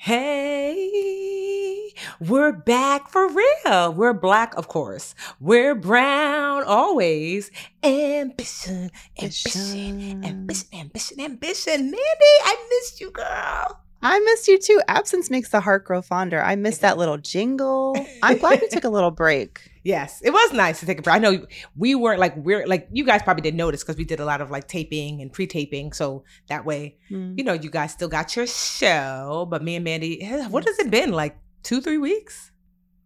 Hey. We're back for real. We're black, of course. We're brown always. Ambition, ambition, ambition, ambition, ambition. Mandy, I missed you, girl. I missed you too. Absence makes the heart grow fonder. I missed that little jingle. I'm glad we took a little break. Yes, it was nice to take a break. I know we weren't like we're like you guys probably didn't notice because we did a lot of like taping and pre-taping, so that way, mm. you know, you guys still got your show. But me and Mandy, eh, what has it been like two, three weeks?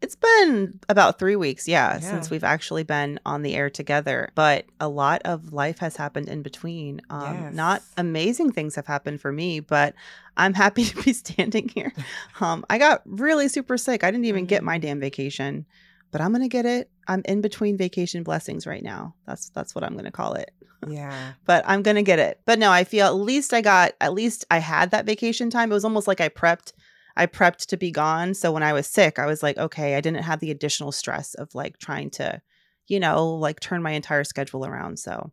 It's been about three weeks, yeah, yeah, since we've actually been on the air together. But a lot of life has happened in between. Um, yes. Not amazing things have happened for me, but I'm happy to be standing here. Um, I got really super sick. I didn't even get my mm-hmm. damn vacation but I'm gonna get it. I'm in between vacation blessings right now. That's that's what I'm gonna call it. Yeah. but I'm gonna get it. But no, I feel at least I got at least I had that vacation time. It was almost like I prepped. I prepped to be gone. So when I was sick, I was like, okay, I didn't have the additional stress of like trying to, you know, like turn my entire schedule around. So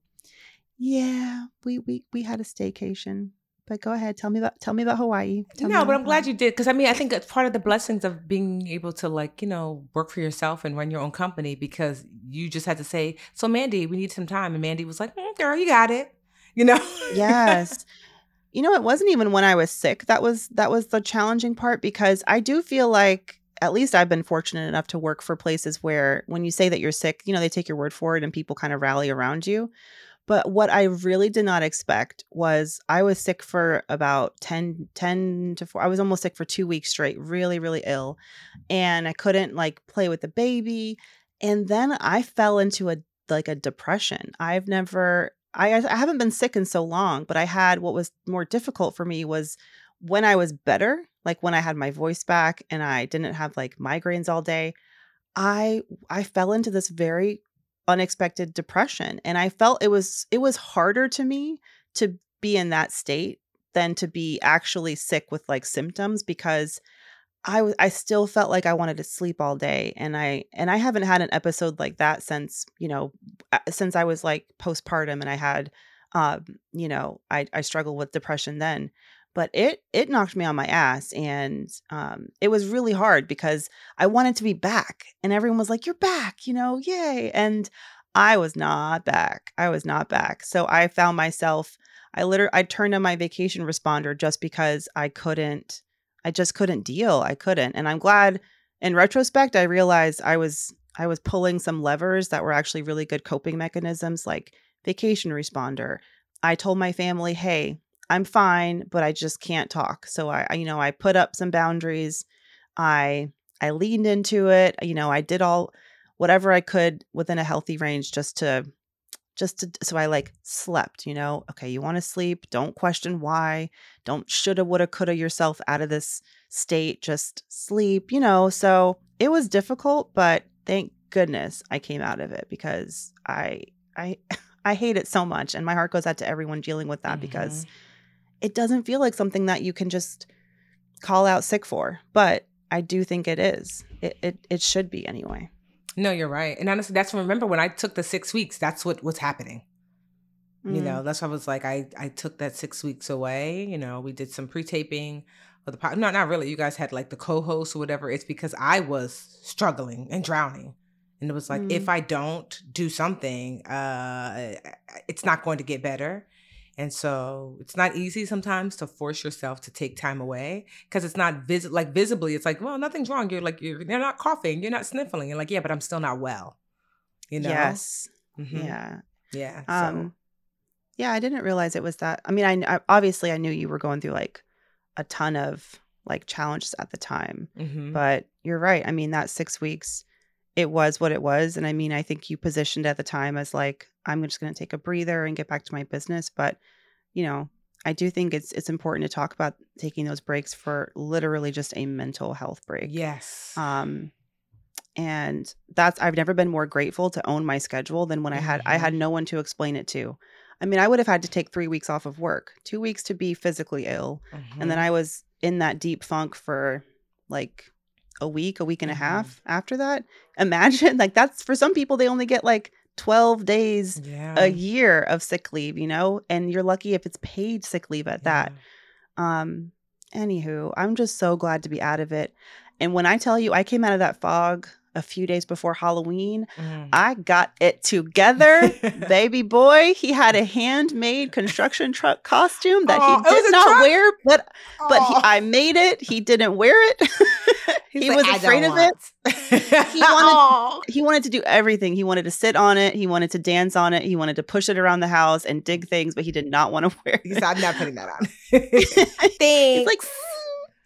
yeah, we we we had a staycation. But go ahead, tell me about tell me about Hawaii. Tell no, but I'm glad you did because I mean I think it's part of the blessings of being able to like you know work for yourself and run your own company because you just had to say, so Mandy, we need some time, and Mandy was like, mm, girl, you got it, you know. yes. You know, it wasn't even when I was sick. That was that was the challenging part because I do feel like at least I've been fortunate enough to work for places where when you say that you're sick, you know, they take your word for it and people kind of rally around you. But what I really did not expect was I was sick for about 10, 10 to 4. I was almost sick for two weeks straight, really, really ill. And I couldn't like play with the baby. And then I fell into a like a depression. I've never I I haven't been sick in so long, but I had what was more difficult for me was when I was better, like when I had my voice back and I didn't have like migraines all day, I I fell into this very unexpected depression and i felt it was it was harder to me to be in that state than to be actually sick with like symptoms because I I still felt like I wanted to sleep all day and I and I haven't had an episode like that since, you know, since I was like postpartum and I had um, you know, I I struggled with depression then but it it knocked me on my ass and um, it was really hard because i wanted to be back and everyone was like you're back you know yay and i was not back i was not back. So i found myself i literally i turned on my vacation responder just because i couldn't i just couldn't deal i couldn't and i'm glad in retrospect i realized i was i was pulling some levers that were actually really good coping mechanisms like vacation responder. I told my family hey I'm fine, but I just can't talk. So I, I, you know, I put up some boundaries. I I leaned into it. You know, I did all whatever I could within a healthy range just to just to so I like slept, you know. Okay, you want to sleep, don't question why. Don't shoulda woulda coulda yourself out of this state, just sleep, you know. So it was difficult, but thank goodness I came out of it because I I I hate it so much and my heart goes out to everyone dealing with that mm-hmm. because it doesn't feel like something that you can just call out sick for, but I do think it is. It it, it should be anyway. No, you're right. And honestly, that's remember when I took the six weeks, that's what was happening. Mm. You know, that's why I was like, I I took that six weeks away. You know, we did some pre-taping of the pod. No, not really. You guys had like the co-host or whatever. It's because I was struggling and drowning And it was like, mm. if I don't do something, uh, it's not going to get better. And so it's not easy sometimes to force yourself to take time away because it's not vis- like visibly, it's like, well, nothing's wrong. You're like, you're, you're not coughing, you're not sniffling. You're like, yeah, but I'm still not well. You know? Yes. Mm-hmm. Yeah. Yeah. So. Um, yeah, I didn't realize it was that. I mean, I, I, obviously I knew you were going through like a ton of like challenges at the time, mm-hmm. but you're right. I mean, that six weeks, it was what it was, and I mean, I think you positioned at the time as like, I'm just going to take a breather and get back to my business, but you know, I do think it's it's important to talk about taking those breaks for literally just a mental health break. Yes. Um and that's I've never been more grateful to own my schedule than when mm-hmm. I had I had mm-hmm. no one to explain it to. I mean, I would have had to take 3 weeks off of work, 2 weeks to be physically ill, mm-hmm. and then mm-hmm. I was in that deep funk for like a week, a week and mm-hmm. a half after that. Imagine like that's for some people they only get like 12 days yeah. a year of sick leave, you know, and you're lucky if it's paid sick leave at yeah. that. Um anywho, I'm just so glad to be out of it. And when I tell you I came out of that fog a few days before Halloween. Mm. I got it together. Baby boy, he had a handmade construction truck costume that he did not wear, but but he, I made it. He didn't wear it. he like, was afraid of it. he wanted he wanted to do everything. He wanted to sit on it. He wanted to dance on it. He wanted to push it around the house and dig things, but he did not want to wear it. He said, "I'm not putting that on." Thanks. He's like,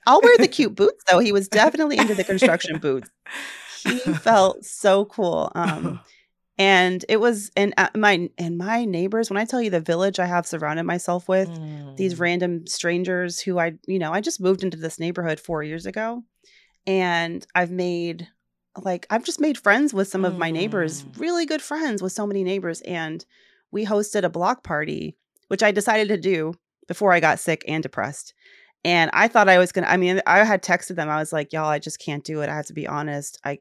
I'll wear the cute boots though. He was definitely into the construction boots he felt so cool. Um, and it was and my and my neighbors when i tell you the village i have surrounded myself with mm. these random strangers who i you know i just moved into this neighborhood four years ago and i've made like i've just made friends with some of my neighbors mm. really good friends with so many neighbors and we hosted a block party which i decided to do before i got sick and depressed and i thought i was gonna i mean i had texted them i was like y'all i just can't do it i have to be honest i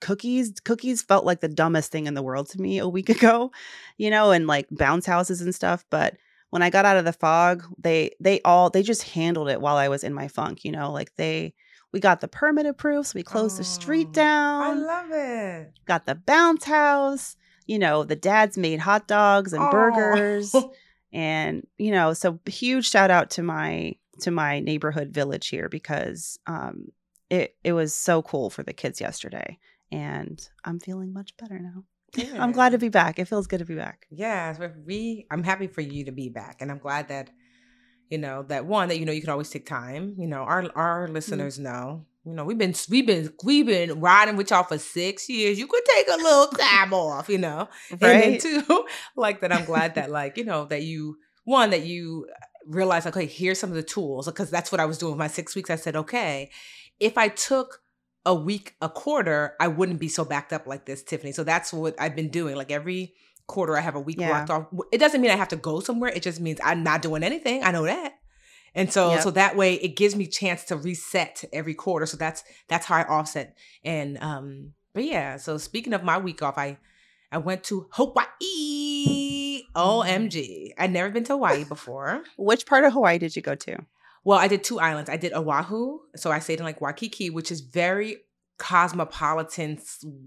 cookies cookies felt like the dumbest thing in the world to me a week ago you know and like bounce houses and stuff but when i got out of the fog they they all they just handled it while i was in my funk you know like they we got the permit approved so we closed oh, the street down i love it got the bounce house you know the dads made hot dogs and oh. burgers and you know so huge shout out to my to my neighborhood village here because um it it was so cool for the kids yesterday and I'm feeling much better now. Yeah. I'm glad to be back. It feels good to be back. Yeah, we. I'm happy for you to be back, and I'm glad that you know that one that you know you can always take time. You know, our our mm-hmm. listeners mm-hmm. know. You know, we've been we've been we've been riding with y'all for six years. You could take a little time off, you know. Right. And then two, like that. I'm glad that like you know that you one that you realize okay, here's some of the tools because that's what I was doing with my six weeks. I said, okay, if I took a week, a quarter, I wouldn't be so backed up like this, Tiffany. So that's what I've been doing. Like every quarter, I have a week yeah. blocked off. It doesn't mean I have to go somewhere. It just means I'm not doing anything. I know that. And so, yep. so that way it gives me chance to reset every quarter. So that's, that's how I offset. And, um, but yeah, so speaking of my week off, I, I went to Hawaii. OMG. I'd never been to Hawaii before. Which part of Hawaii did you go to? Well, I did two islands. I did Oahu, so I stayed in like Waikiki, which is very cosmopolitan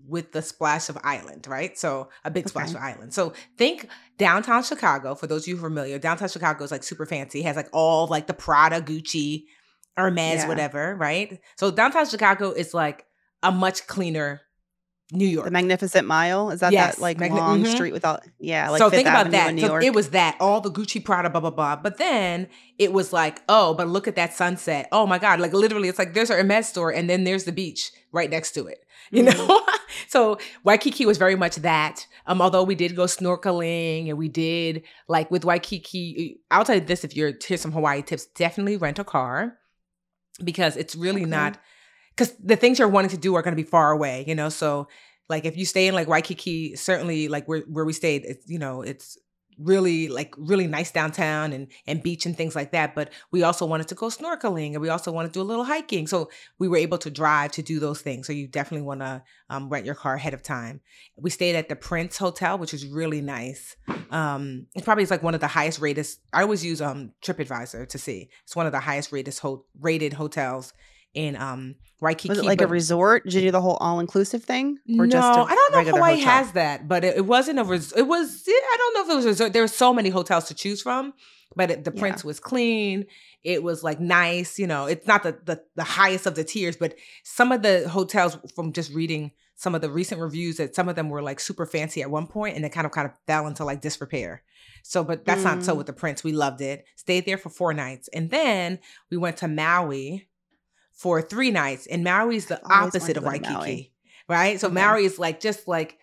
with the splash of island, right? So a big splash of island. So think downtown Chicago. For those of you familiar, downtown Chicago is like super fancy. It has like all like the Prada, Gucci, Hermes, yeah. whatever, right? So downtown Chicago is like a much cleaner New York. The Magnificent Mile is that yes. that like Magni- long mm-hmm. street with all yeah like so Fifth think about Avenue that. New so York. It was that all the Gucci Prada blah blah blah. But then it was like oh but look at that sunset. Oh my god like literally it's like there's a Hermes store and then there's the beach right next to it. You mm-hmm. know, so Waikiki was very much that. Um, although we did go snorkeling and we did like with Waikiki. I'll tell you this: if you're here's some Hawaii tips, definitely rent a car because it's really okay. not because the things you're wanting to do are going to be far away, you know. So like if you stay in like Waikiki, certainly like where where we stayed, it's you know it's really like really nice downtown and and beach and things like that but we also wanted to go snorkeling and we also want to do a little hiking so we were able to drive to do those things so you definitely want to um, rent your car ahead of time we stayed at the prince hotel which is really nice um it probably is like one of the highest rated i always use um tripadvisor to see it's one of the highest rated ho- rated hotels in um Waikiki. Was it like a resort? Did you do the whole all inclusive thing? Or no, just I don't know if Hawaii hotel? has that, but it, it wasn't a res- It was. I don't know if it was a resort. There were so many hotels to choose from, but it, the yeah. Prince was clean. It was like nice. You know, it's not the, the the highest of the tiers, but some of the hotels from just reading some of the recent reviews that some of them were like super fancy at one point and they kind of kind of fell into like disrepair. So, but that's mm. not so mm. with the Prince. We loved it. Stayed there for four nights. And then we went to Maui for three nights. And Maui's the opposite of Waikiki. Right. So okay. Maui is like just like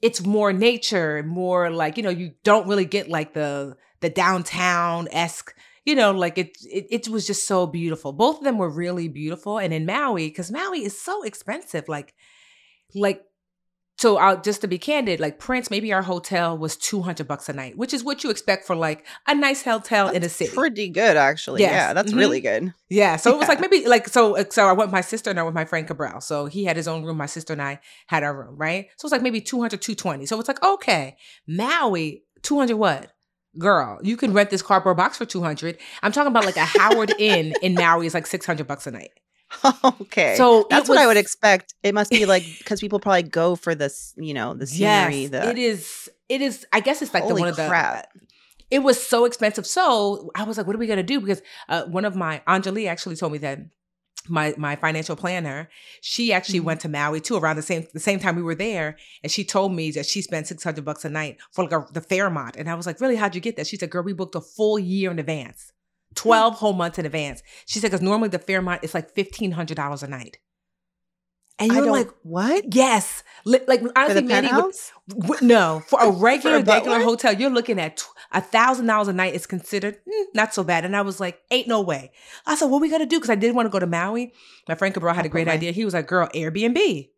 it's more nature, more like, you know, you don't really get like the the downtown esque you know, like it, it, it was just so beautiful. Both of them were really beautiful. And in Maui, because Maui is so expensive, like, like so I'll just to be candid, like Prince, maybe our hotel was 200 bucks a night, which is what you expect for like a nice hotel that's in a city. Pretty good, actually. Yes. Yeah, that's mm-hmm. really good. Yeah. So yeah. it was like maybe like, so, uh, so I went with my sister and I went with my friend Cabral. So he had his own room. My sister and I had our room, right? So it's like maybe 200, 220. So it's like, okay, Maui, 200 what? Girl, you can rent this cardboard box for 200. I'm talking about like a Howard Inn in Maui is like 600 bucks a night. okay. So that's was, what I would expect. It must be like because people probably go for this, you know, the scenery. Yes, the, it is. It is. I guess it's like the one of the. Crap. It was so expensive. So I was like, "What are we gonna do?" Because uh, one of my Anjali actually told me that my my financial planner, she actually mm-hmm. went to Maui too around the same the same time we were there, and she told me that she spent six hundred bucks a night for like a, the Fairmont, and I was like, "Really? How'd you get that?" She said, "Girl, we booked a full year in advance." 12 whole months in advance. She said, because normally the Fairmont is like $1,500 a night. And you're like, what? Yes. Like, honestly, Mandy, would, no, for a regular, for a regular hotel, you're looking at a thousand dollars a night is considered mm, not so bad. And I was like, ain't no way. I said, what are we going to do? Because I did want to go to Maui. My friend Cabral had a great idea. He was like, girl, Airbnb.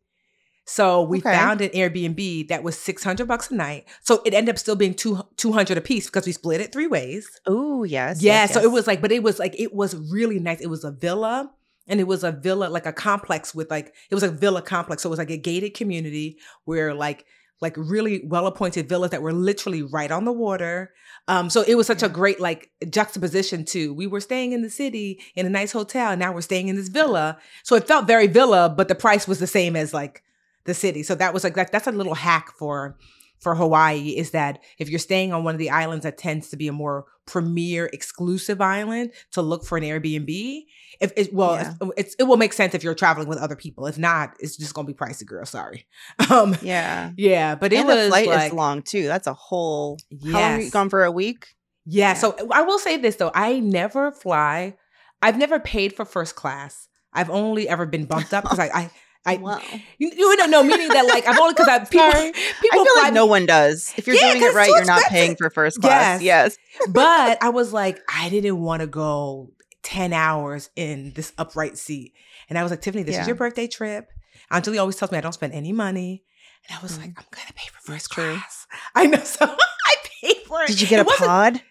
So we okay. found an Airbnb that was 600 bucks a night. So it ended up still being two, 200 a piece because we split it three ways. Oh, yes. Yeah. Yes, so yes. it was like, but it was like, it was really nice. It was a villa and it was a villa, like a complex with like, it was a villa complex. So it was like a gated community where like, like really well appointed villas that were literally right on the water. Um, so it was such a great like juxtaposition too. We were staying in the city in a nice hotel, and now we're staying in this villa. So it felt very villa, but the price was the same as like the city. So that was like that, that's a little hack for for Hawaii is that if you're staying on one of the islands that tends to be a more premier exclusive island to look for an Airbnb. If it well, yeah. it's, it will make sense if you're traveling with other people. If not, it's just gonna be pricey, girl. Sorry. Um, yeah, yeah, but it and was the flight like, is long too. That's a whole. Yes. How long you gone for a week? Yeah, yeah. So I will say this though, I never fly. I've never paid for first class. I've only ever been bumped up because I, I I wow. you, you don't know meaning that like I've only because I people people I feel like no one does. If you're yeah, doing it right, you're not paying for first class. Yes. yes. but I was like, I didn't want to go 10 hours in this upright seat. And I was like, Tiffany, this yeah. is your birthday trip. Anjali always tells me I don't spend any money. And I was mm. like, I'm gonna pay for first class. I know. So I paid for it. Did you get it a pod?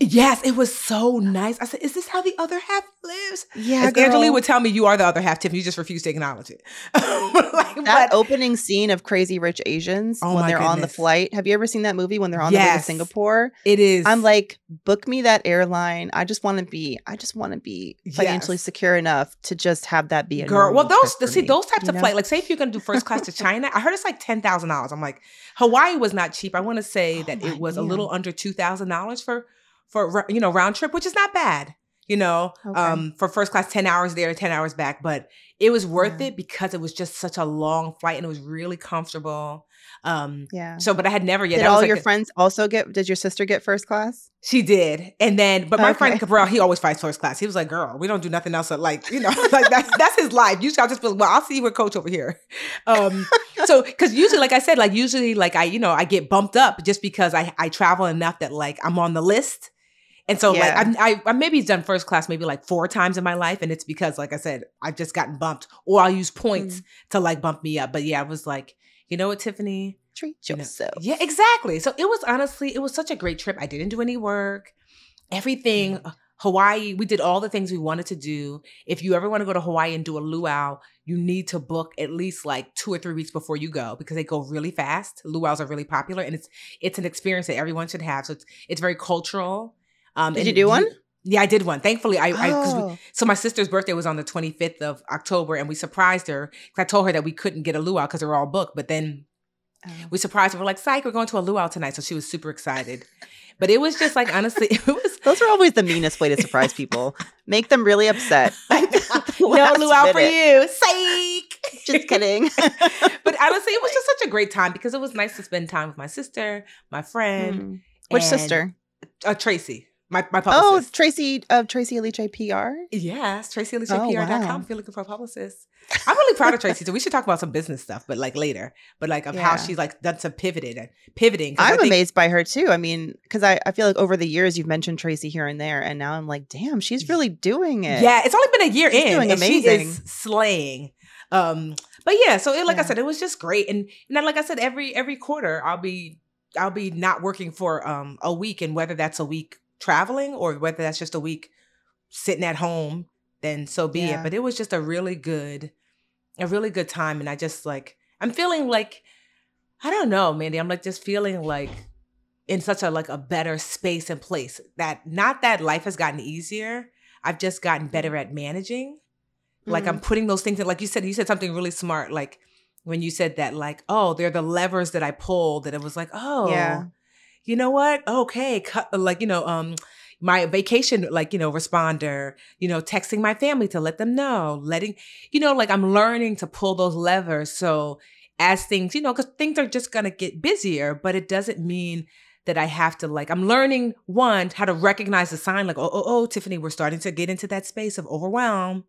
Yes, it was so nice. I said, "Is this how the other half lives?" Yeah, As Anjali would tell me, "You are the other half, Tiffany. You just refuse to acknowledge it." like, that but, opening scene of Crazy Rich Asians oh when they're goodness. on the flight. Have you ever seen that movie when they're on yes, the way to Singapore? It is. I'm like, book me that airline. I just want to be. I just want to be financially yes. secure enough to just have that be a girl. Well, those see me, those types of flights. Like, say if you're going to do first class to China, I heard it's like ten thousand dollars. I'm like, Hawaii was not cheap. I want to say oh that it was a little under two thousand dollars for for you know round trip, which is not bad. You know, okay. um, for first class, ten hours there, ten hours back, but it was worth yeah. it because it was just such a long flight and it was really comfortable. Um, yeah. So, but I had never yet. Did all like your a, friends also get? Did your sister get first class? She did, and then, but my okay. friend Cabral, he always fights first class. He was like, "Girl, we don't do nothing else. like, you know, like that's that's his life. You just just well, I'll see you with Coach over here." Um, so because usually, like I said, like usually, like I, you know, I get bumped up just because I I travel enough that like I'm on the list. And so, yeah. like, I, I maybe done first class maybe like four times in my life, and it's because, like I said, I've just gotten bumped, or I'll use points mm. to like bump me up. But yeah, I was like, you know what, Tiffany, treat yourself. You know, yeah, exactly. So it was honestly, it was such a great trip. I didn't do any work. Everything, mm. Hawaii, we did all the things we wanted to do. If you ever want to go to Hawaii and do a luau, you need to book at least like two or three weeks before you go because they go really fast. Luau's are really popular, and it's it's an experience that everyone should have. So it's it's very cultural. Um, Did you do one? Yeah, I did one. Thankfully, I, I Oh. we, so my sister's birthday was on the 25th of October, and we surprised her. 'cause I told her that we couldn't get a luau because they were all booked, but then Oh. we surprised her. We're like, "Psych, we're going to a luau tonight," so she was super excited. But it was just like honestly, it was Those are always the meanest way to surprise people. Make them really upset. no luau for you. Psych. Just kidding. but honestly, it was just such a great time because it was nice to spend time with my sister, my friend, Mm. Which sister? Uh, Tracy, my my Oh, publicist. Tracy of Tracy Alice PR. Yes, Oh, TracyAliciaPR.com wow. if you're looking for a publicist. I'm really proud of Tracy. So we should talk about some business stuff, but like later. But like of how she's like done some pivoted and pivoting. I'm think- amazed by her too. I mean, because I, I feel like over the years you've mentioned Tracy here and there, and now I'm like, damn, she's really doing it. Yeah, it's only been a year She's in, doing and she amazing. is slaying. Um, but yeah, so it, like I said, it was just great, and and then, like I said, every every quarter I'll be I'll be not working for um a week, and whether that's a week traveling or whether that's just a week sitting at home, then so be Yeah. it. But it was just a really good, a really good time, and I just like I'm feeling like I don't know, Mandy. I'm like just feeling like in such a like a better space and place that not that life has gotten easier. I've just gotten mm-hmm. better at managing. Like I'm mm-hmm. putting those things in, like you said, you said something really smart. Like when you said that, like, oh, they're the levers that I pulled, that it was like, oh, Yeah. You know what? Okay. Cut, like, you know, um, my vacation, like, you know, responder, you know, texting my family to let them know, letting, you know, like I'm learning to pull those levers. So as things, you know, because things are just going to get busier, but it doesn't mean that I have to like, I'm learning one, how to recognize the sign, like, oh, oh, oh, Tiffany, we're starting to get into that space of overwhelm.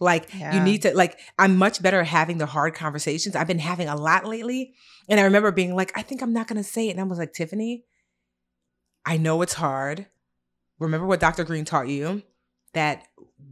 Like, you need to, like, I'm much better at having the hard conversations. I've been having a lot lately. And I remember being like, I think I'm not going to say it. And I was like, Tiffany, I know it's hard. Remember what Dr. Green taught you that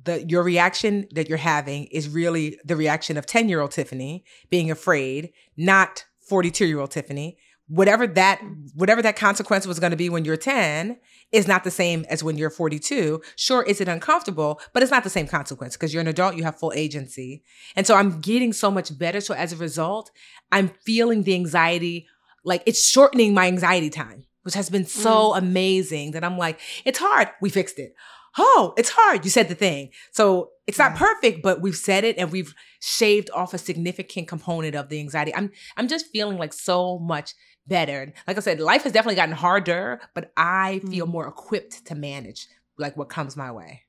the your reaction that you're having is really the reaction of 10 year old Tiffany being afraid, not 42 year old Tiffany. Whatever that whatever that consequence was going to be when you're 10 is not the same as when you're 42. Sure, is it uncomfortable, but it's not the same consequence because you're an adult, you have full agency. And so I'm getting so much better. So as a result, I'm feeling the anxiety, like it's shortening my anxiety time, which has been so amazing that I'm like, it's hard. We fixed it. Oh, it's hard. You said the thing. So it's not perfect, but we've said it and we've shaved off a significant component of the anxiety. I'm I'm just feeling like so much better. Like I said, life has definitely gotten harder, but I feel Mm. more equipped to manage like what comes my way.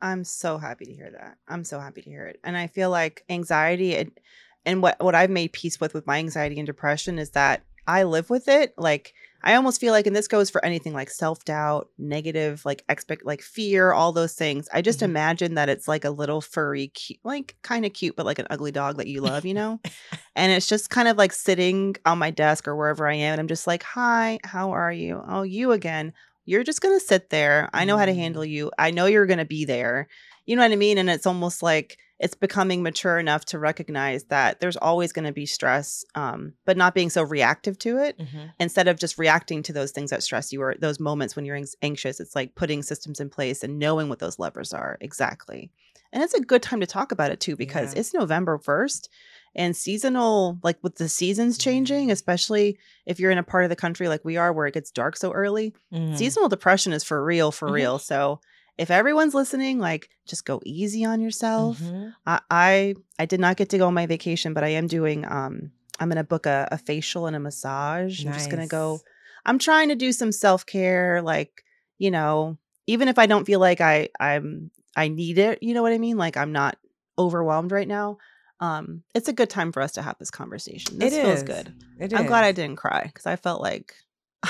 I'm so happy to hear that. I'm so happy to hear it. And I feel like anxiety and, and what what I've made peace with with my anxiety and depression is that I live with it. Like I almost feel like and this goes for anything like self-doubt, negative, like expect like fear, all those things. I just Mhm. imagine that it's like a little furry cute, like kind of cute but like an ugly dog that you love, you know? and it's just kind of like sitting on my desk or wherever I am and I'm just like, "Hi, how are you? Oh, you again." You're just going to sit there. I know how to Mm. handle you. I know you're going to be there. You know what I mean? And it's almost like it's becoming mature enough to recognize that there's always going to be stress, um, but not being so reactive to it. Instead of just reacting to those things that stress you or those moments when you're anxious, it's like putting systems in place and knowing what those levers are exactly. And it's a good time to talk about it too because Yeah. it's November 1st and seasonal, like with the seasons changing, Mhm. especially if you're in a part of the country like we are where it gets dark so early, Mhm. seasonal depression is for real, for Mhm. real. So if everyone's listening, like just go easy on yourself. Mhm. I, I I did not get to go on my vacation, but I am doing um I'm gonna book a, a facial and a massage. I'm just gonna go. I'm trying to do some self care, like you know, even if I don't feel like I I'm I need it. You know what I mean? Like I'm not overwhelmed right now. Um, it's a good time for us to have this conversation. This It feels is. good. It I'm glad I didn't cry because I felt like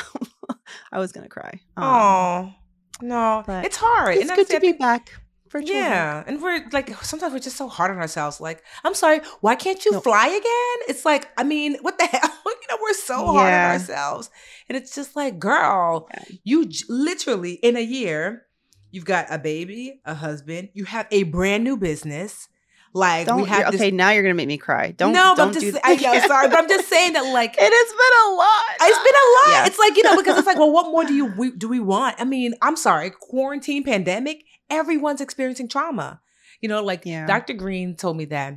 I was gonna cry. Um, Oh no, but it's hard. it's and good to be back for children. Yeah, and we're like sometimes we're just so hard on ourselves. Like, I'm sorry, why can't you No. fly again? It's like, I mean, what the hell? you know, we're so hard on ourselves, and it's just like, girl, Yeah. you j- literally in a year, you've got a baby, a husband, you have a brand new business. Like, Don't we have you're- this. okay. Now you're gonna make me cry. Don't no, don't I'm just, do. I, yeah, sorry, but I'm just saying that, like, It has been a lot. it's been a lot. Yes. It's like you know because it's like, well, what more do you we, do we want? I mean, I'm sorry, quarantine, pandemic, everyone's experiencing trauma. You know, like Yeah. Dr. Green told me that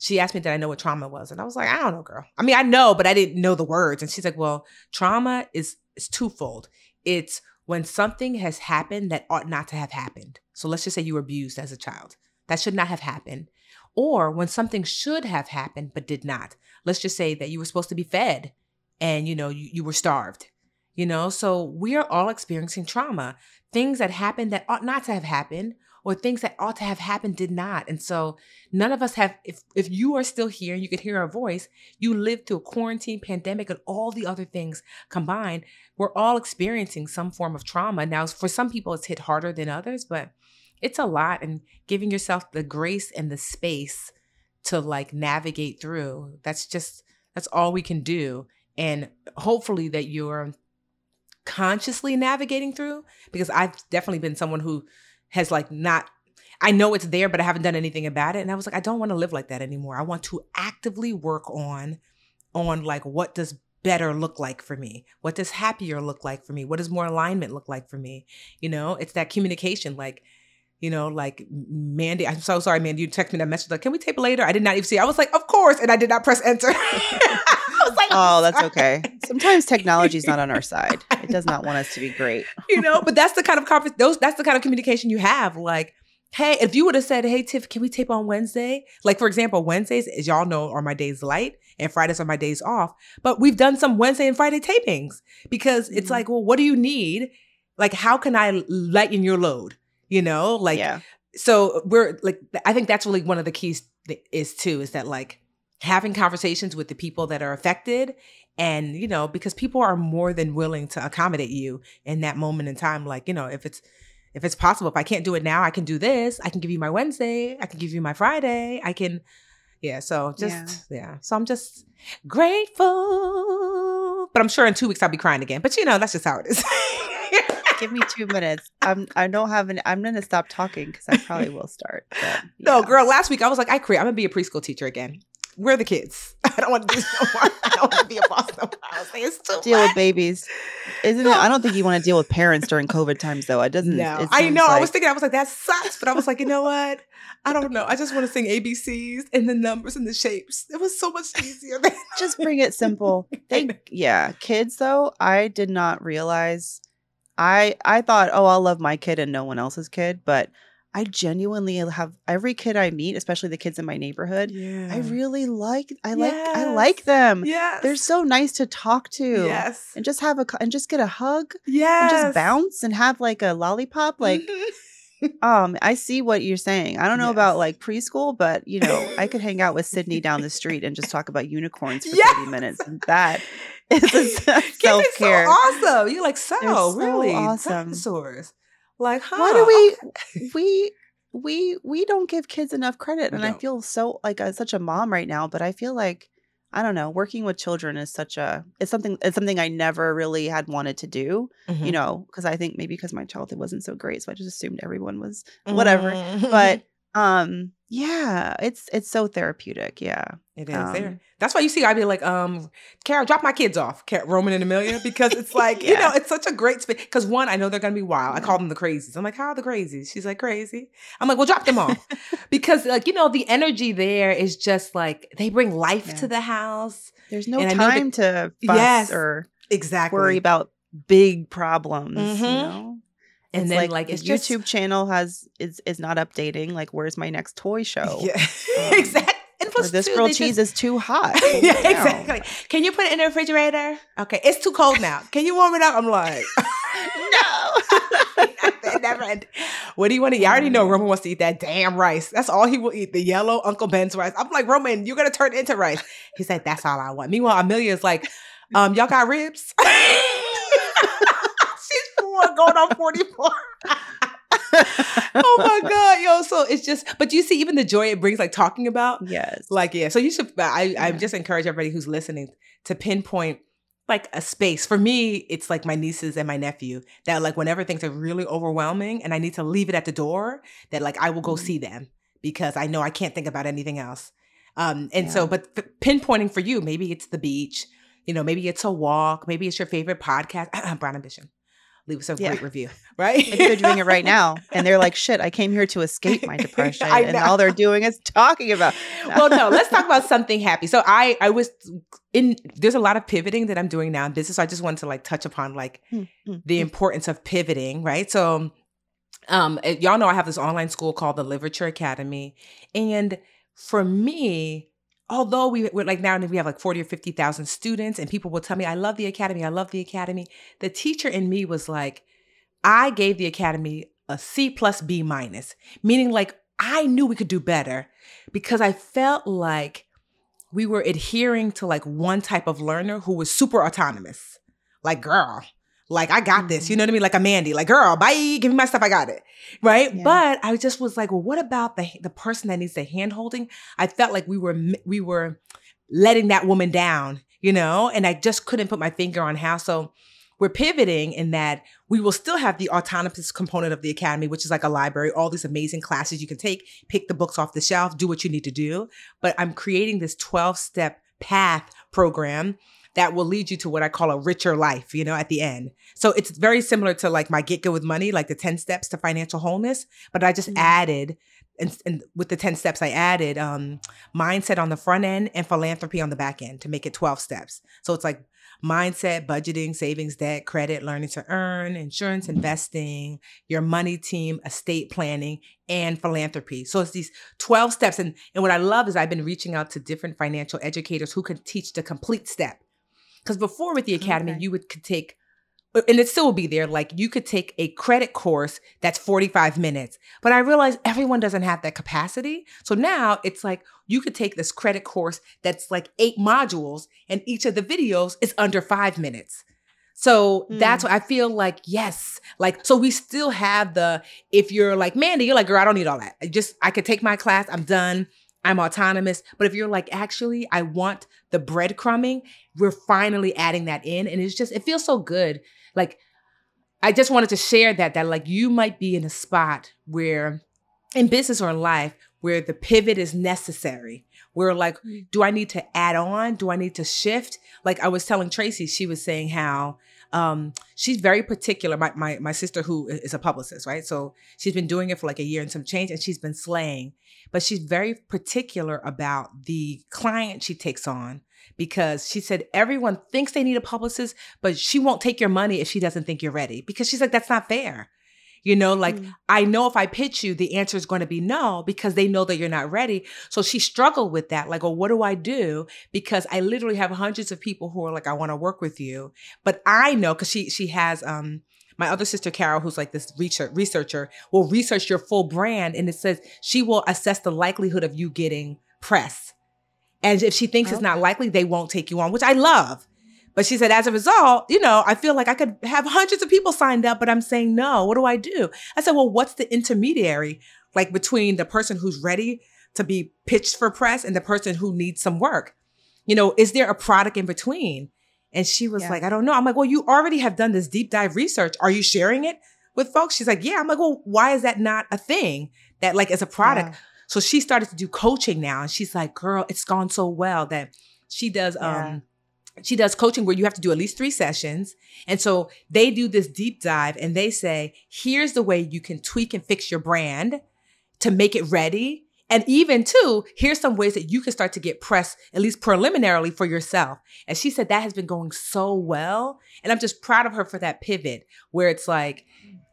she asked me that I know what trauma was, and I was like, I don't know, girl. I mean, I know, but I didn't know the words. And she's like, well, trauma is is twofold. It's when something has happened that ought not to have happened. So let's just say you were abused as a child. That should not have happened. Or when something should have happened but did not. Let's just say that you were supposed to be fed and you know you, you were starved. You know, so we are all experiencing trauma. Things that happened that ought not to have happened or things that ought to have happened did not. And so none of us have if if you are still here and you could hear our voice, you lived through a quarantine, pandemic, and all the other things combined. We're all experiencing some form of trauma. Now, for some people it's hit harder than others, but it's a lot and giving yourself the grace and the space to like navigate through. That's just that's all we can do. And hopefully that you're consciously navigating through because I've definitely been someone who has like not I know it's there, but I haven't done anything about it. And I was like, I don't want to live like that anymore. I want to actively work on on like what does better look like for me? What does happier look like for me? What does more alignment look like for me? You know, it's that communication. Like, you know, like Mandy, I'm so sorry, Mandy. You text me that message like, can we tape later? I did not even see. It. I was like, of course, and I did not press enter. I was like, oh, that's okay. Sometimes technology is not on our side. It does not want us to be great. you know, but that's the kind of conference. Those that's the kind of communication you have. Like, hey, if you would have said, hey, Tiff, can we tape on Wednesday? Like, for example, Wednesdays, as y'all know, are my days light and Fridays are my days off. But we've done some Wednesday and Friday tapings because it's mm-hmm. like, well, what do you need? Like, how can I lighten your load? You know, like, yeah. so we're like, I think that's really one of the keys is too, is that like having conversations with the people that are affected and you know because people are more than willing to accommodate you in that moment in time like you know if it's if it's possible, if I can't do it now, I can do this. I can give you my Wednesday. I can give you my Friday. I can, yeah. So just, yeah. yeah. So I'm just grateful. But I'm sure in two weeks I'll be crying again. But you know, that's just how it is. give me two minutes. I'm I don't have an I'm gonna stop talking because I probably will start. But. No, girl, last week I was like, I create I'm gonna be a preschool teacher again we're the kids. I don't want to do no more. I don't want to be a boss no more. I was like, it's too deal much. with babies, isn't it? I don't think you want to deal with parents during COVID times, though. It doesn't. No, it I know. Like... I was thinking, I was like, that sucks, but I was like, you know what? I don't know. I just want to sing ABCs and the numbers and the shapes. It was so much easier. Than- just bring it simple. They, yeah, kids though. I did not realize. I I thought, oh, I'll love my kid and no one else's kid, but I genuinely have every kid I meet, especially the kids in my neighborhood. Yeah. I really like I like. I like them. Yeah. They're so nice to talk to. Yes. And just have a and just get a hug. Yeah. And just bounce and have like a lollipop. Like um, I see what you're saying. I don't know yes. about like preschool, but you know, I could hang out with Sydney down the street and just talk about unicorns for yes. 30 minutes. And that is self care. So awesome. You're like, so, so really awesome. Dinosaurs. Like, huh? Why do we we we we don't give kids enough credit? And I feel so like such a mom right now, but I feel like I don't know, working with children is such a it's something it's something I never really had wanted to do, mm-hmm. you know, because I think maybe because my childhood wasn't so great, so I just assumed everyone was whatever. Mm-hmm. But um yeah, it's it's so therapeutic. Yeah, it is um, there. That's why you see, I'd be like, um, Carol, drop my kids off, Roman and Amelia, because it's like, yeah. you know, it's such a great space. Because one, I know they're gonna be wild. I call them the crazies. I'm like, how are the crazies? She's like, crazy. I'm like, well, drop them off, because like you know, the energy there is just like they bring life yeah. to the house. There's no time that, to fuss yes, or exactly worry about big problems. Mm-hmm. You know? And it's then like, like YouTube just... channel has is is not updating. Like, where's my next toy show? Yeah, um, exactly. And plus, this grilled cheese just... is too hot. yeah, exactly. Can you put it in the refrigerator? Okay, it's too cold now. Can you warm it up? I'm like, no. never end. What do you want to eat? I already know Roman wants to eat that damn rice. That's all he will eat. The yellow Uncle Ben's rice. I'm like, Roman, you're gonna turn it into rice. He said, That's all I want. Meanwhile, Amelia's like, um, y'all got ribs? Going on 44. oh my god, yo! So it's just, but you see, even the joy it brings, like talking about, yes, like yeah. So you should. I yeah. I just encourage everybody who's listening to pinpoint like a space. For me, it's like my nieces and my nephew that like whenever things are really overwhelming and I need to leave it at the door, that like I will go mm-hmm. see them because I know I can't think about anything else. Um, and yeah. so, but f- pinpointing for you, maybe it's the beach, you know, maybe it's a walk, maybe it's your favorite podcast, Brown Ambition leave us a yeah. great review, right? Maybe they're doing it right now, and they're like, "Shit, I came here to escape my depression," and all they're doing is talking about. well, no, let's talk about something happy. So I, I was in. There's a lot of pivoting that I'm doing now in business. So I just wanted to like touch upon like mm-hmm. the importance of pivoting, right? So, um, eh, y'all know I have this online school called the Live Richer Academy, and for me, although we, we're like now and we have like 40 or 50,000 students and people will tell me, I love the academy, I love the academy. The teacher in me was like, I gave the academy a C plus B minus, meaning like I knew we could do better because I felt like we were adhering to like one type of learner who was super autonomous. Like, girl, like I got this, you mm-hmm. know what I mean? Like a Mandy, like girl, bye, give me my stuff, I got it, right? Yeah. But I just was like, well, what about the the person that needs the hand holding? I felt like we were we were letting that woman down, you know, and I just couldn't put my finger on how. So we're pivoting in that we will still have the autonomous component of the academy, which is like a library, all these amazing classes you can take, pick the books off the shelf, do what you need to do. But I'm creating this 12 step path program that will lead you to what I call a richer life, you know, at the end. So it's very similar to like my Get Good with Money, like the 10 steps to financial wholeness. But I just mm-hmm. added, and, and, with the 10 steps, I added um, mindset on the front end and philanthropy on the back end to make it 12 steps. So it's like mindset, budgeting, savings, debt, credit, learning to earn, insurance, investing, your money team, estate planning, and philanthropy. So it's these 12 steps. And, and what I love is I've been reaching out to different financial educators who can teach the complete step. Because before with the academy, okay. you would could take and it still will be there. Like you could take a credit course that's 45 minutes. But I realize everyone doesn't have that capacity. So now it's like you could take this credit course that's like eight modules, and each of the videos is under five minutes. So mm. that's what I feel like, yes. Like, so we still have the, if you're like Mandy, you're like, girl, I don't need all that. I just, I could take my class, I'm done. I'm autonomous. But if you're like, actually, I want the breadcrumbing, we're finally adding that in. And it's just, it feels so good. Like, I just wanted to share that, that like you might be in a spot where in business or in life where the pivot is necessary. Where like, mm. do I need to add on? Do I need to shift? Like I was telling Tracy, she was saying how um, she's very particular. My, my my sister who is a publicist, right? So she's been doing it for like a year and some change, and she's been slaying. But she's very particular about the client she takes on because she said everyone thinks they need a publicist, but she won't take your money if she doesn't think you're ready because she's like that's not fair. You know, like mm. I know if I pitch you, the answer is going to be no because they know that you're not ready. So she struggled with that. Like, well, what do I do? Because I literally have hundreds of people who are like, I want to work with you. But I know because she she has um my other sister Carol, who's like this research researcher, will research your full brand, and it says she will assess the likelihood of you getting press. And if she thinks okay. it's not likely, they won't take you on, which I love. But she said, as a result, you know, I feel like I could have hundreds of people signed up, but I'm saying no. What do I do? I said, well, what's the intermediary like between the person who's ready to be pitched for press and the person who needs some work? You know, is there a product in between? And she was yeah. like, I don't know. I'm like, well, you already have done this deep dive research. Are you sharing it with folks? She's like, yeah. I'm like, well, why is that not a thing that like as a product? Yeah. So she started to do coaching now. And she's like, girl, it's gone so well that she does, yeah. um, she does coaching where you have to do at least three sessions. And so they do this deep dive and they say, here's the way you can tweak and fix your brand to make it ready. And even too, here's some ways that you can start to get press, at least preliminarily for yourself. And she said that has been going so well. And I'm just proud of her for that pivot where it's like,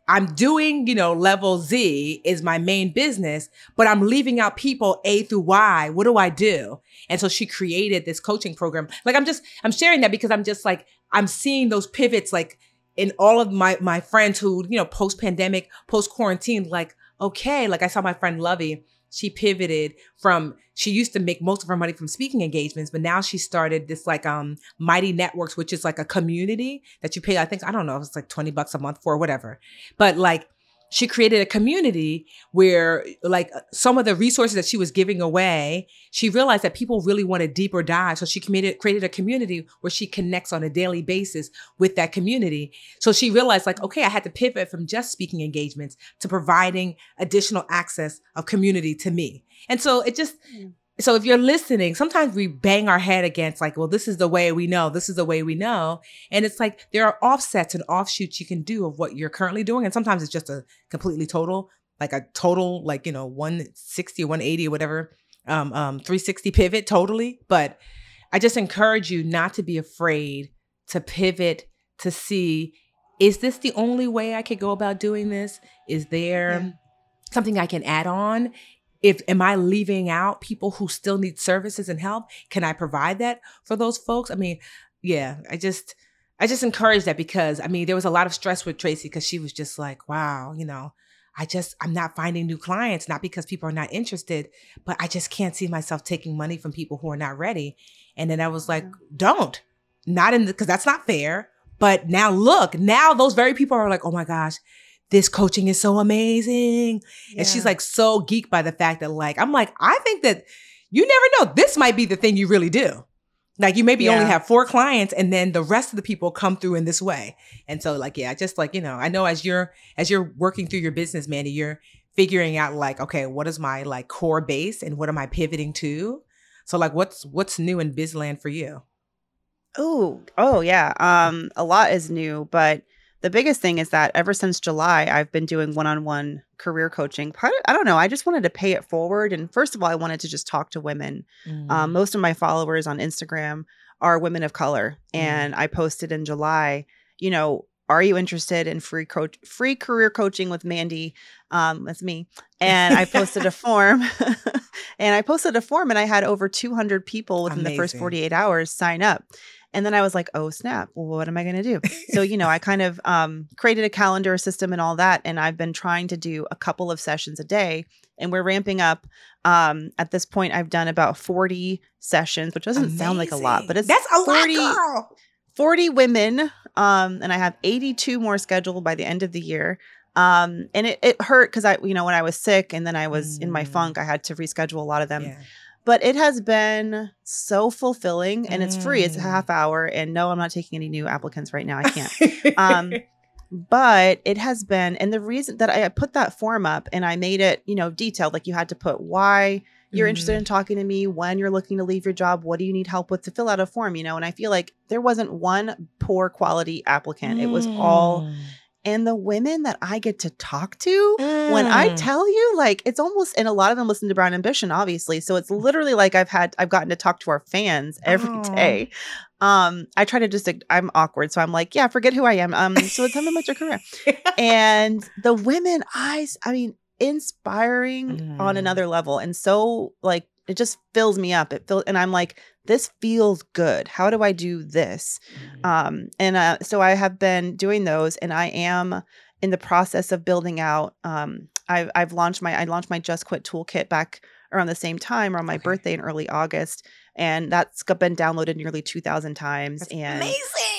I'm doing, you know, level Z is my main business, but I'm leaving out people A through Y. What do I do? And so she created this coaching program. Like I'm just, I'm sharing that because I'm just like, I'm seeing those pivots like in all of my, my friends who, you know, post pandemic, post quarantine, like, okay, like I saw my friend Lovey she pivoted from she used to make most of her money from speaking engagements but now she started this like um mighty networks which is like a community that you pay i think i don't know if it's like 20 bucks a month for whatever. But like she created a community where like some of the resources that she was giving away she realized that people really want deeper dive. So she created, created a community where she connects on a daily basis with that community. So she realized like okay i had to pivot from just speaking engagements to providing additional access of community to me. And so it just hmm. So if you're listening, sometimes we bang our head against like, well, this is the way we know, this is the way we know. And it's like there are offsets and offshoots you can do of what you're currently doing. And sometimes it's just a completely total, like a total, like, you know, 160 or 180 or whatever, um, um, 360 pivot totally. But I just encourage you not to be afraid to pivot to see, is this the only way I could go about doing this? Is there yeah. something I can add on? If am i leaving out people who still need services and help? Can i provide that for those folks? I mean yeah i just i just encourage that because i mean there was a lot of stress with tracy because she was just like wow you know i just i'm not finding new clients not because people are not interested but i just can't see myself taking money from people who are not ready. And then i was like mm-hmm. don't not in the because that's not fair but now look now those very people are like oh my gosh this coaching is so amazing. Yeah. And she's like so geeked by the fact that like, I'm like, I think that you never know. This might be the thing you really do. Like you maybe yeah. only have four clients and then the rest of the people come through in this way. And so like, yeah, I just like, you know, I know as you're, as you're working through your business, Mandy, you're figuring out like, okay, what is my like core base and what am I pivoting to? So like, what's, what's new in Bizland for you? Oh, oh yeah. Um, a lot is new, but the biggest thing is that ever since July, I've been doing one on one career coaching. I don't know. I just wanted to pay it forward. And first of all, I wanted to just talk to women. Mm. Um, most of my followers on Instagram are women of color. Mm. And I posted in July, you know, are you interested in free coach free career coaching with Mandy? Um, that's me. And I posted a form. and I posted a form and I had over 200 people within Amazing. the first 48 hours sign up. And then I was like, oh, snap. Well, what am I going to do? so, you know, I kind of um, created a calendar system and all that. And I've been trying to do a couple of sessions a day. And we're ramping up. Um, at this point, I've done about 40 sessions, which doesn't Amazing. sound like a lot, but it's that's a 40, lot, girl. 40 women. Um, and I have 82 more scheduled by the end of the year. Um, and it, it hurt because I, you know, when I was sick and then I was mm. in my mm. funk, I had to reschedule a lot of them. Yeah but it has been so fulfilling and it's free. It's a mm. half hour. And no, I'm not taking any new applicants right now. I can't. um, but it has been, and the reason that I put that form up and I made it, you know, detailed, like you had to put why you're mm interested in talking to me, when you're looking to leave your job, what do you need help with to fill out a form, you know? And I feel like there wasn't one poor quality applicant. Mm. It was all mm and the women that I get to talk to, mm. when I mm. tell you, like it's almost, and a lot of them listen to Brown Ambition, obviously. So it's literally like I've had, I've gotten to talk to our fans every oh. day. Um, I try to just, I'm awkward, so I'm like, yeah, forget who I am. Um, so tell me about your career. and the women, I, I mean, inspiring mm. on another level, and so like it just fills me up. It feels, and I'm like, this feels good. How do I do this? Mm-hmm. Um, and uh, so I have been doing those, and I am in the process of building out. Um, I've, I've launched my I launched my Just Quit toolkit back around the same time around my okay. birthday in early August, and that's been downloaded nearly two thousand times. That's and amazing.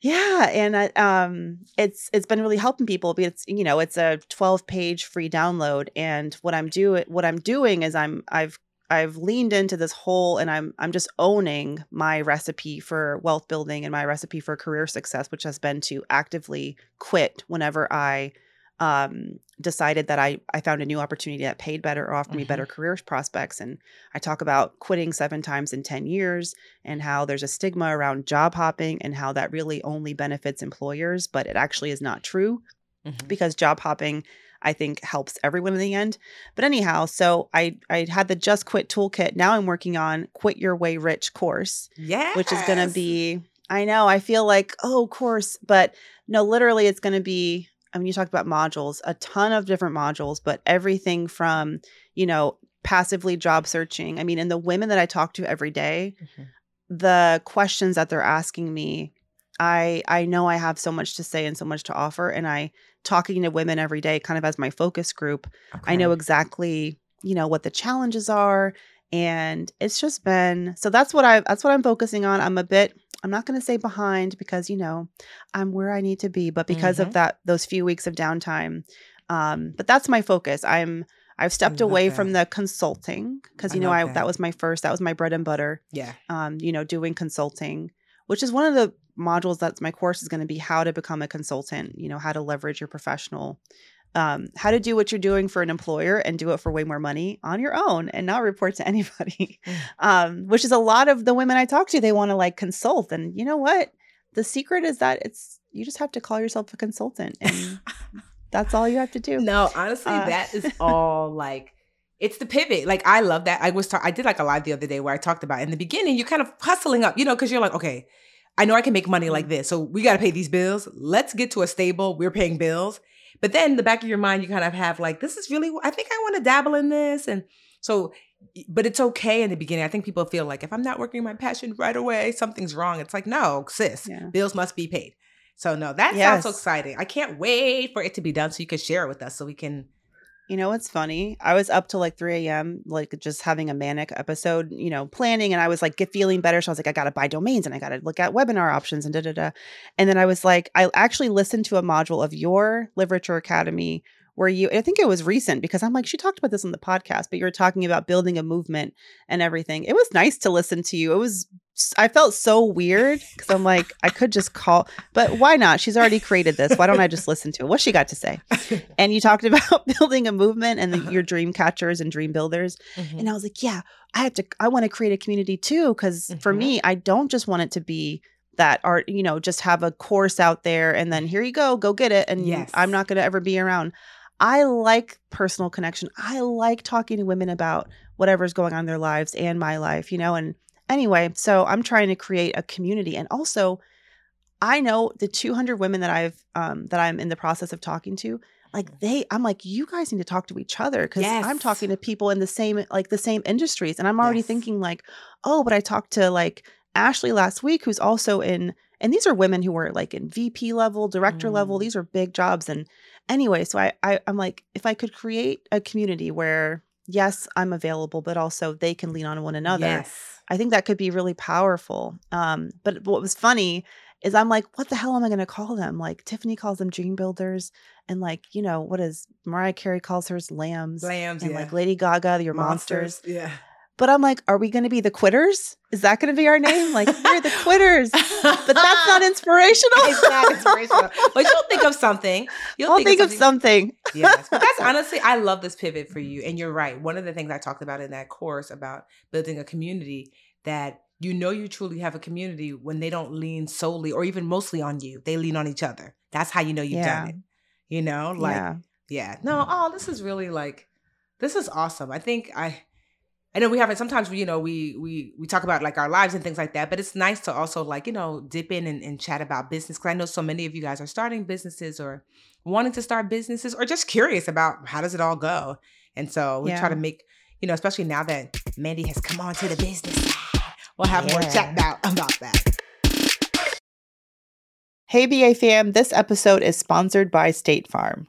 Yeah, and uh, um, it's it's been really helping people. But it's you know it's a twelve page free download, and what I'm doing what I'm doing is I'm I've I've leaned into this whole and I'm I'm just owning my recipe for wealth building and my recipe for career success, which has been to actively quit whenever I um, decided that I I found a new opportunity that paid better or offered mm-hmm. me better career prospects. And I talk about quitting seven times in 10 years and how there's a stigma around job hopping and how that really only benefits employers, but it actually is not true mm-hmm. because job hopping I think helps everyone in the end. But anyhow, so I I had the Just Quit toolkit. Now I'm working on Quit Your Way Rich course. Yeah. Which is going to be I know, I feel like, oh, course, but no, literally it's going to be I mean, you talked about modules, a ton of different modules, but everything from, you know, passively job searching. I mean, and the women that I talk to every day, mm-hmm. the questions that they're asking me, I I know I have so much to say and so much to offer and I talking to women every day kind of as my focus group. Okay. I know exactly, you know, what the challenges are and it's just been so that's what I that's what I'm focusing on. I'm a bit I'm not going to say behind because you know, I'm where I need to be, but because mm-hmm. of that those few weeks of downtime um but that's my focus. I'm I've stepped away that. from the consulting because you know I that. that was my first that was my bread and butter. Yeah. Um you know, doing consulting, which is one of the modules that's my course is going to be how to become a consultant you know how to leverage your professional um, how to do what you're doing for an employer and do it for way more money on your own and not report to anybody. Mm. Um, which is a lot of the women I talk to. They want to like consult, and you know what? The secret is that it's you just have to call yourself a consultant, and that's all you have to do. No, honestly, uh, that is all like it's the pivot. Like I love that. I was ta- I did like a live the other day where I talked about in the beginning you're kind of hustling up, you know, because you're like, okay, I know I can make money like mm. this, so we got to pay these bills. Let's get to a stable. We're paying bills, but then the back of your mind, you kind of have like, this is really. I think I want to dabble in this, and so. But it's okay in the beginning. I think people feel like if I'm not working my passion right away, something's wrong. It's like, no, sis, yeah. bills must be paid. So no, that yes. sounds so exciting. I can't wait for it to be done so you can share it with us so we can you know what's funny? I was up till like 3 a.m., like just having a manic episode, you know, planning, and I was like get feeling better. So I was like, I gotta buy domains and I gotta look at webinar options and da da da. And then I was like, I actually listened to a module of your Live Richer Academy where you I think it was recent because I'm like, she talked about this on the podcast, but you were talking about building a movement and everything. It was nice to listen to you. It was I felt so weird because I'm like, I could just call, but why not? She's already created this. Why don't I just listen to it? What she got to say? And you talked about building a movement and the, uh-huh. your dream catchers and dream builders. Mm-hmm. And I was like, yeah, I have to, I want to create a community too. because mm-hmm. for me, I don't just want it to be that art, you know, just have a course out there and then here you go, go get it. And yes. I'm not going to ever be around. I like personal connection. I like talking to women about whatever's going on in their lives and my life, you know, and anyway, so I'm trying to create a community and also I know the 200 women that I've um that I'm in the process of talking to, like they I'm like you guys need to talk to each other cuz yes. I'm talking to people in the same like the same industries and I'm already yes. thinking like, "Oh, but I talked to like Ashley last week who's also in and these are women who are like in VP level, director mm. level. These are big jobs and anyway, so I, I I'm like if I could create a community where yes, I'm available, but also they can lean on one another. Yes I think that could be really powerful. Um, but what was funny is I'm like, what the hell am I going to call them? Like Tiffany calls them dream builders, and like you know what is Mariah Carey calls hers lambs, lambs, and yeah. like Lady Gaga, your monsters. monsters. Yeah. But I'm like, are we going to be the quitters? Is that going to be our name? Like, we're the quitters. but that's not inspirational. it's not inspirational. But you'll think of something. You'll I'll think, think of something. Of something. yes. But that's honestly, I love this pivot for you. And you're right. One of the things I talked about in that course about building a community that you know you truly have a community when they don't lean solely or even mostly on you. They lean on each other. That's how you know you've yeah. done it. You know, like yeah. yeah. No, oh, this is really like this is awesome. I think I I know we haven't sometimes we, you know, we we we talk about like our lives and things like that, but it's nice to also like, you know, dip in and, and chat about business. Cause I know so many of you guys are starting businesses or wanting to start businesses or just curious about how does it all go. And so we yeah. try to make, you know, especially now that Mandy has come on to the business we'll have yeah. more chat about, about that. Hey, BA fam, this episode is sponsored by State Farm.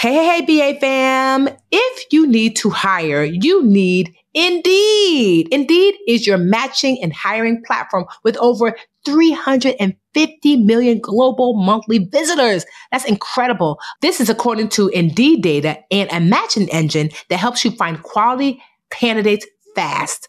Hey, hey, BA fam. If you need to hire, you need Indeed. Indeed is your matching and hiring platform with over 350 million global monthly visitors. That's incredible. This is according to Indeed data and a matching engine that helps you find quality candidates fast.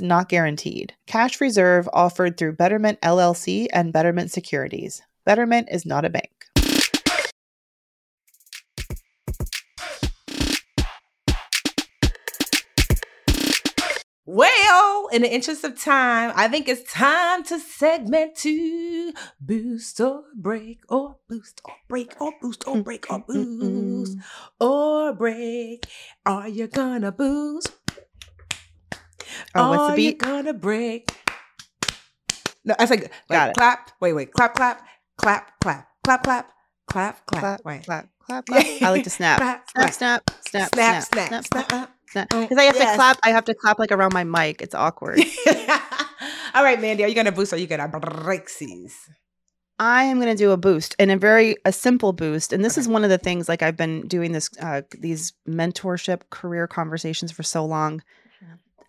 not guaranteed. Cash reserve offered through Betterment LLC and Betterment Securities. Betterment is not a bank. Well, in the interest of time, I think it's time to segment two. Boost or break, or boost or break, or boost or break, or boost or break. Are you gonna boost? Oh, what's the beat? gonna break? No, I Got like, it. clap. Wait, wait. Clap, clap, clap, clap, clap, clap, clap, clap. Clap, Wait. clap, clap, clap. I like to snap. Clap, Snap, clap. snap, snap, snap, snap, snap. snap. Mm, Because I have yes. to clap, I have to clap like around my mic. It's awkward. All right, Mandy, are you gonna boost or are you gonna breaksies? I am going to do a boost and a very a simple boost. And this Okay. is one of the things like I've been doing this uh, these mentorship career conversations for so long.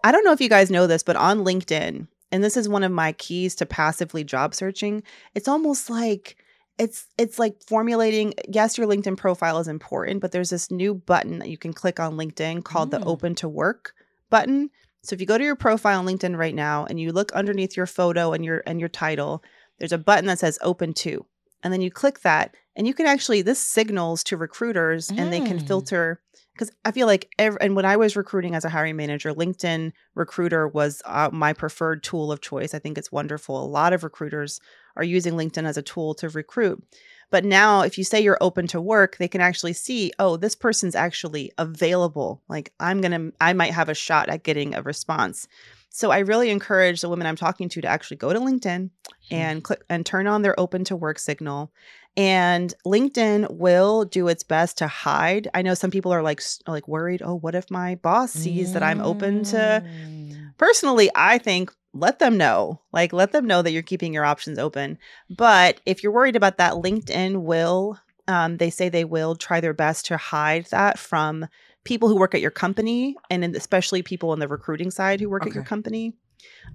I don't know if you guys know this, but on LinkedIn, and this is one of my keys to passively job searching, it's almost like it's it's like formulating yes your linkedin profile is important but there's this new button that you can click on linkedin called the Mm. open to work button so if you go to your profile on linkedin right now and you look underneath your photo and your and your title there's a button that says open to and then you click that and you can actually this signals to recruiters and they can Mm. filter because i feel like ev- and when i was recruiting as a hiring manager linkedin recruiter was uh, my preferred tool of choice. I think it's wonderful. A lot of recruiters are using linkedin as a tool to recruit. But now if you say you're open to work they can actually see oh this person's actually available. Like i'm gonna i might have a shot at getting a response. So i really encourage the women i'm talking to to actually go to linkedin and click and turn on their open to work signal and linkedin will do its best to hide. I know some people are like like worried oh what if my boss sees that i'm open to Mm. personally i think let them know. Like let them know that you're keeping your options open. But if you're worried about that linkedin will um, they say they will try their best to hide that from people who work at your company and especially people on the recruiting side who work at your company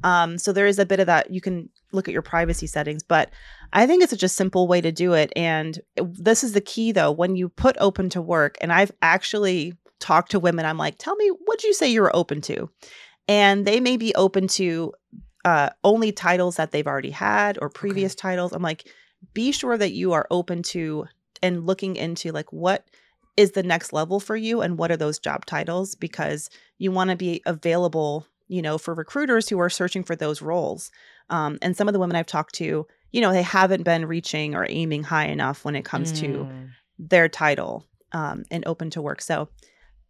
um, so there is a bit of that you can look at your privacy settings but i think it's such a simple way to do it and this is the key though when you put open to work and i've actually talked to women i'm like tell me what do you say you were open to? And they may be open to uh, only titles that they've already had or previous titles. I'm like, be sure that you are open to and looking into like what is the next level for you and what are those job titles? Because you want to be available, you know, for recruiters who are searching for those roles. Um, and some of the women I've talked to, you know, they haven't been reaching or aiming high enough when it comes to Mm. their title um, and open to work. So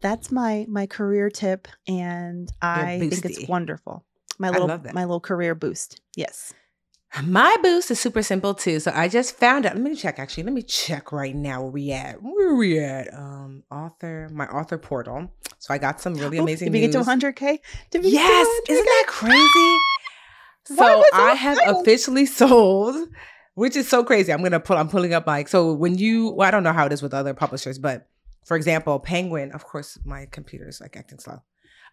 that's my my career tip, and I think it's wonderful. My little my little career boost. Yes. My boost is super simple too. So I just found out. Let me check. Actually, let me check right now where we at. Where we at? Um, author, my author portal. So I got some really Oh, amazing. Did we get to news. 100k? Did we get to Yes, 100K? isn't that crazy? So I have officially sold, which is so crazy. I'm gonna pull. I'm pulling up like so when you. Well, I don't know how it is with other publishers, but for example, Penguin. Of course, my computer is like acting slow.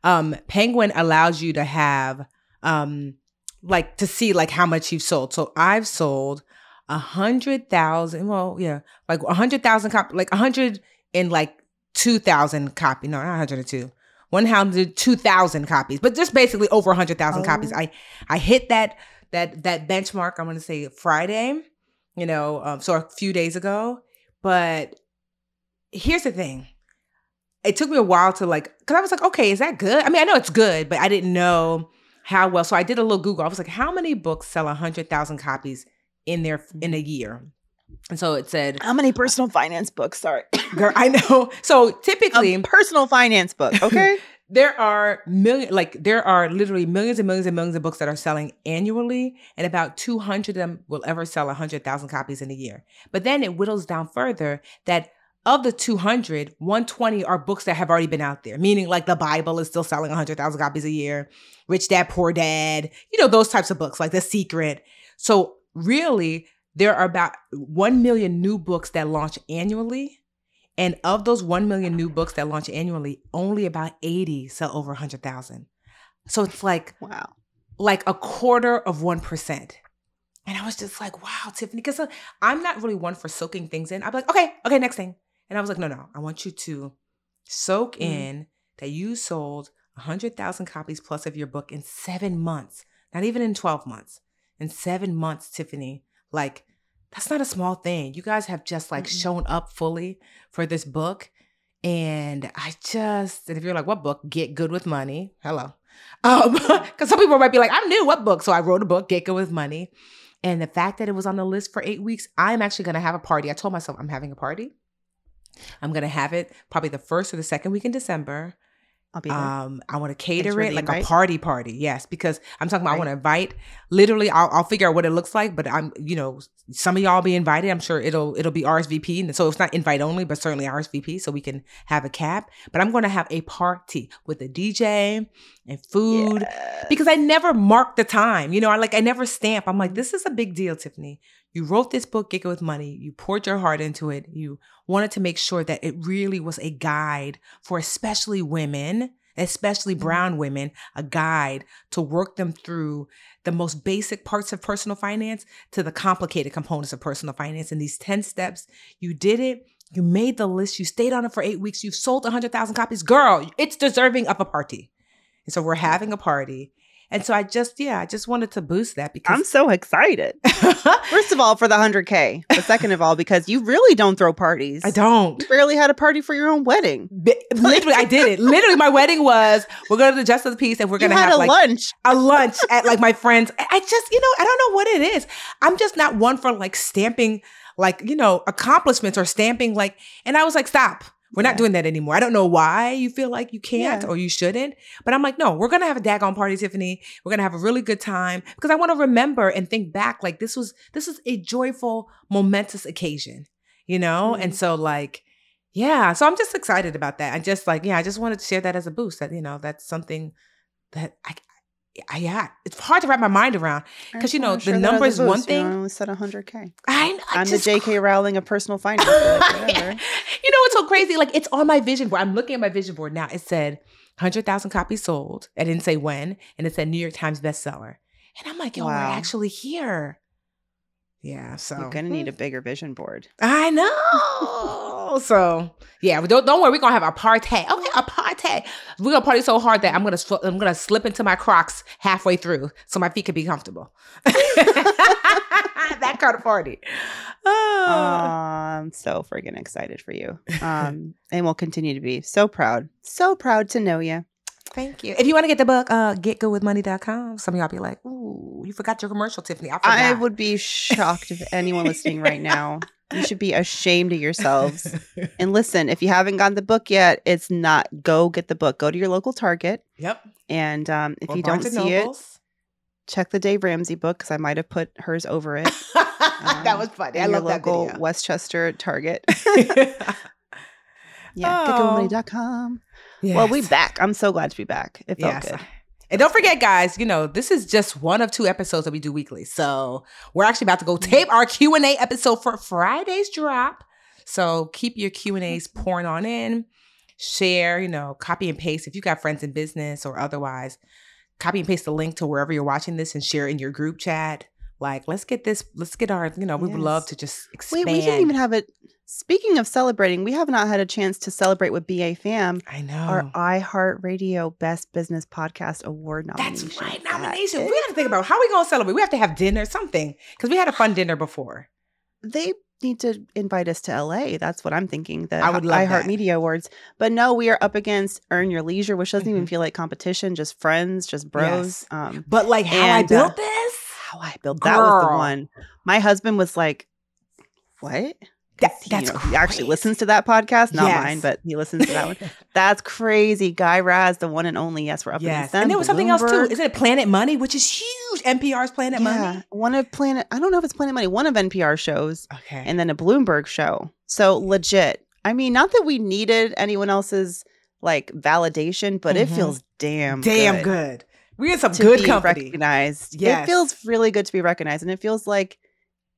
Um, Penguin allows you to have um like to see like how much you've sold. So I've sold a hundred thousand. Well, yeah, like a hundred thousand copy, like a hundred and like two thousand copy. No, not hundred and two. One hundred two thousand copies but just basically over a 100,000 copies Oh. I I hit that that that benchmark I'm going to say Friday you know um, so a few days ago but here's the thing it took me a while to like cuz I was like okay is that good I mean I know it's good but I didn't know how well so I did a little google I was like how many books sell 100,000 copies in their in a mm-hmm. year and so it said How many personal finance books? Sorry. girl I know so typically A personal finance book. Okay. there are million like there are literally millions and millions and millions of books that are selling annually and about 200 of them will ever sell 100000 copies in a year but then it whittles down further that of the 200 120 are books that have already been out there meaning like the bible is still selling 100000 copies a year rich dad poor dad you know those types of books like the secret so really there are about 1 million new books that launch annually and of those 1 million new books that launch annually, only about 80 sell over 100,000. So it's like wow. like a quarter of 1%. And I was just like, wow, Tiffany, because uh, I'm not really one for soaking things in. I'd be like, okay, okay, next thing. And I was like, no, no, I want you to soak Mhm. in that you sold 100,000 copies plus of your book in seven months, not even in 12 months. In seven months, Tiffany, like, that's not a small thing. You guys have just like Mm-mm. shown up fully for this book. And I just, and if you're like, what book? Get Good with Money. Hello. Um, because some people might be like, I'm new, what book? So I wrote a book, Get Good with Money. And the fact that it was on the list for eight weeks, I'm actually gonna have a party. I told myself I'm having a party. I'm gonna have it probably the first or the second week in December. I'll be there. Um, I want to cater it like a party party. Yes, because I'm talking about I want to invite. Literally, I'll, I'll figure out what it looks like. But I'm, you know, some of y'all be invited. I'm sure it'll it'll be RSVP, and so it's not invite only, but certainly RSVP, so we can have a cap. But I'm going to have a party with a DJ and food Yes. because I never mark the time. You know, I like I never stamp. I'm like, this is a big deal, Tiffany. You wrote this book, Get Good with Money. You poured your heart into it. You wanted to make sure that it really was a guide for especially women, especially mm-hmm. brown women, a guide to work them through the most basic parts of personal finance to the complicated components of personal finance. In these 10 steps, you did it. You made the list. You stayed on it for eight weeks. You've sold 100,000 copies. Girl, it's deserving of a party. And so we're having a party. And so I just, yeah, I just wanted to boost that because I'm so excited. First of all, for the 100K. But second of all, because you really don't throw parties. I don't. You barely had a party for your own wedding. Literally, I did it. Literally, my wedding was we're going to the Justice of the Peace and we're going to have a like lunch. a lunch at like my friends. I just, you know, I don't know what it is. I'm just not one for like stamping like, you know, accomplishments or stamping like, and I was like, stop. We're Yeah. not doing that anymore. I don't know why you feel like you can't Yeah. or you shouldn't, but I'm like, no, we're gonna have a daggone party, Tiffany. We're gonna have a really good time because I want to remember and think back like this was this is a joyful, momentous occasion, you know. And Mhm. so like, yeah, so I'm just excited about that. I just like, yeah, I just wanted to share that as a boost. That you know, that's something that I yeah, it's hard to wrap my mind around. because you know, wanna the number is one boost. You know, thing. I only said 100K. I, I I'm just, the J.K. Rowling of personal finance. like, you know what's so crazy? Like it's on my vision board. I'm looking at my vision board now. It said 100,000 copies sold. I didn't say when, and it said New York Times bestseller. And I'm like, yo, we're actually here. Yeah, so You're gonna need a hmm. bigger vision board. I know. So yeah, don't don't worry. We're gonna have a party. Okay, a party. We're gonna party so hard that I'm gonna sl- I'm gonna slip into my Crocs halfway through so my feet can be comfortable. that kind of party. Oh. I'm so friggin' excited for you. Um, and we'll continue to be so proud. So proud to know you. Thank you. If you want to get the book, uh, getgoodwithmoney.com. Some of y'all be like, ooh, you forgot your commercial, Tiffany. I. I would be shocked if anyone listening right now You should be ashamed of yourselves. and listen, if you haven't gotten the book yet, it's not go get the book. Go to your local Target. Yep. And um, if Or you don't Barnes and see it, check the Dave Ramsey book because I might have put hers over it. that um, was funny. in I love that local video. Westchester Target. yeah, Oh. getgomoney.com. Well, we Yes. back. I'm so glad to be back. It felt Yes. good. And don't forget, guys, you know, this is just one of two episodes that we do weekly. So we're actually about to go mm-hmm. tape our Q&A episode for Friday's drop. So keep your Q&As mm-hmm. pouring on in. Share, you know, copy and paste. If you got friends in business or otherwise, copy and paste the link to wherever you're watching this and share in your group chat. Like, let's get this, let's get our, you know, we would love to just expand. Wait, we didn't even have it. Speaking of celebrating, we have not had a chance to celebrate with BA Fam I know. our iHeartRadio Best Business Podcast Award nomination. That's nomination. right, That nomination. We is- have to think about how we gonna celebrate. We have to have dinner, something, because we had a fun dinner before. They need to invite us to LA. That's what I'm thinking. The I would love that. iHeartMedia Awards. But no, we are up against Earn Your Leisure, which doesn't even Mhm. feel like competition, just friends, just bros. Yes. Um, But like how I uh, built this, how I built that was the one. My husband was like, "What?" that, he, that's you know, he actually listens to that podcast, not Yes. mine, but he listens to that one. That's crazy. Guy Raz, the one and only. Yes, we're up yes, against them. and there was something else too. Isn't it Planet Money, which is huge? NPR's Planet yeah, Money. one of Planet. I don't know if it's Planet Money. One of NPR shows, Okay, and then a Bloomberg show. So legit. I mean, not that we needed anyone else's like validation, but it Mhm. feels damn damn good, good. We're in some good be company. recognized. Yes. It feels really good to be recognized, and it feels like.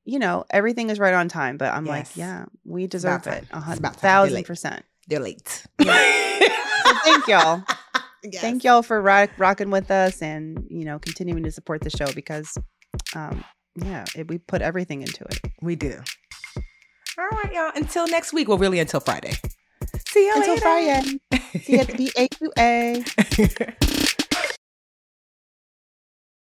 You know, everything is right on time, but I'm like, yeah, we deserve it. A hundred about time. Be thousand percent. They're late. So thank y'all. Yes. thank y'all for rock, rocking with us and you know continuing to support the show because um yeah it, we put everything into it We do. All right, y'all. Until next week. Well, really, until Friday. See you until later. friday see you at the BAQA.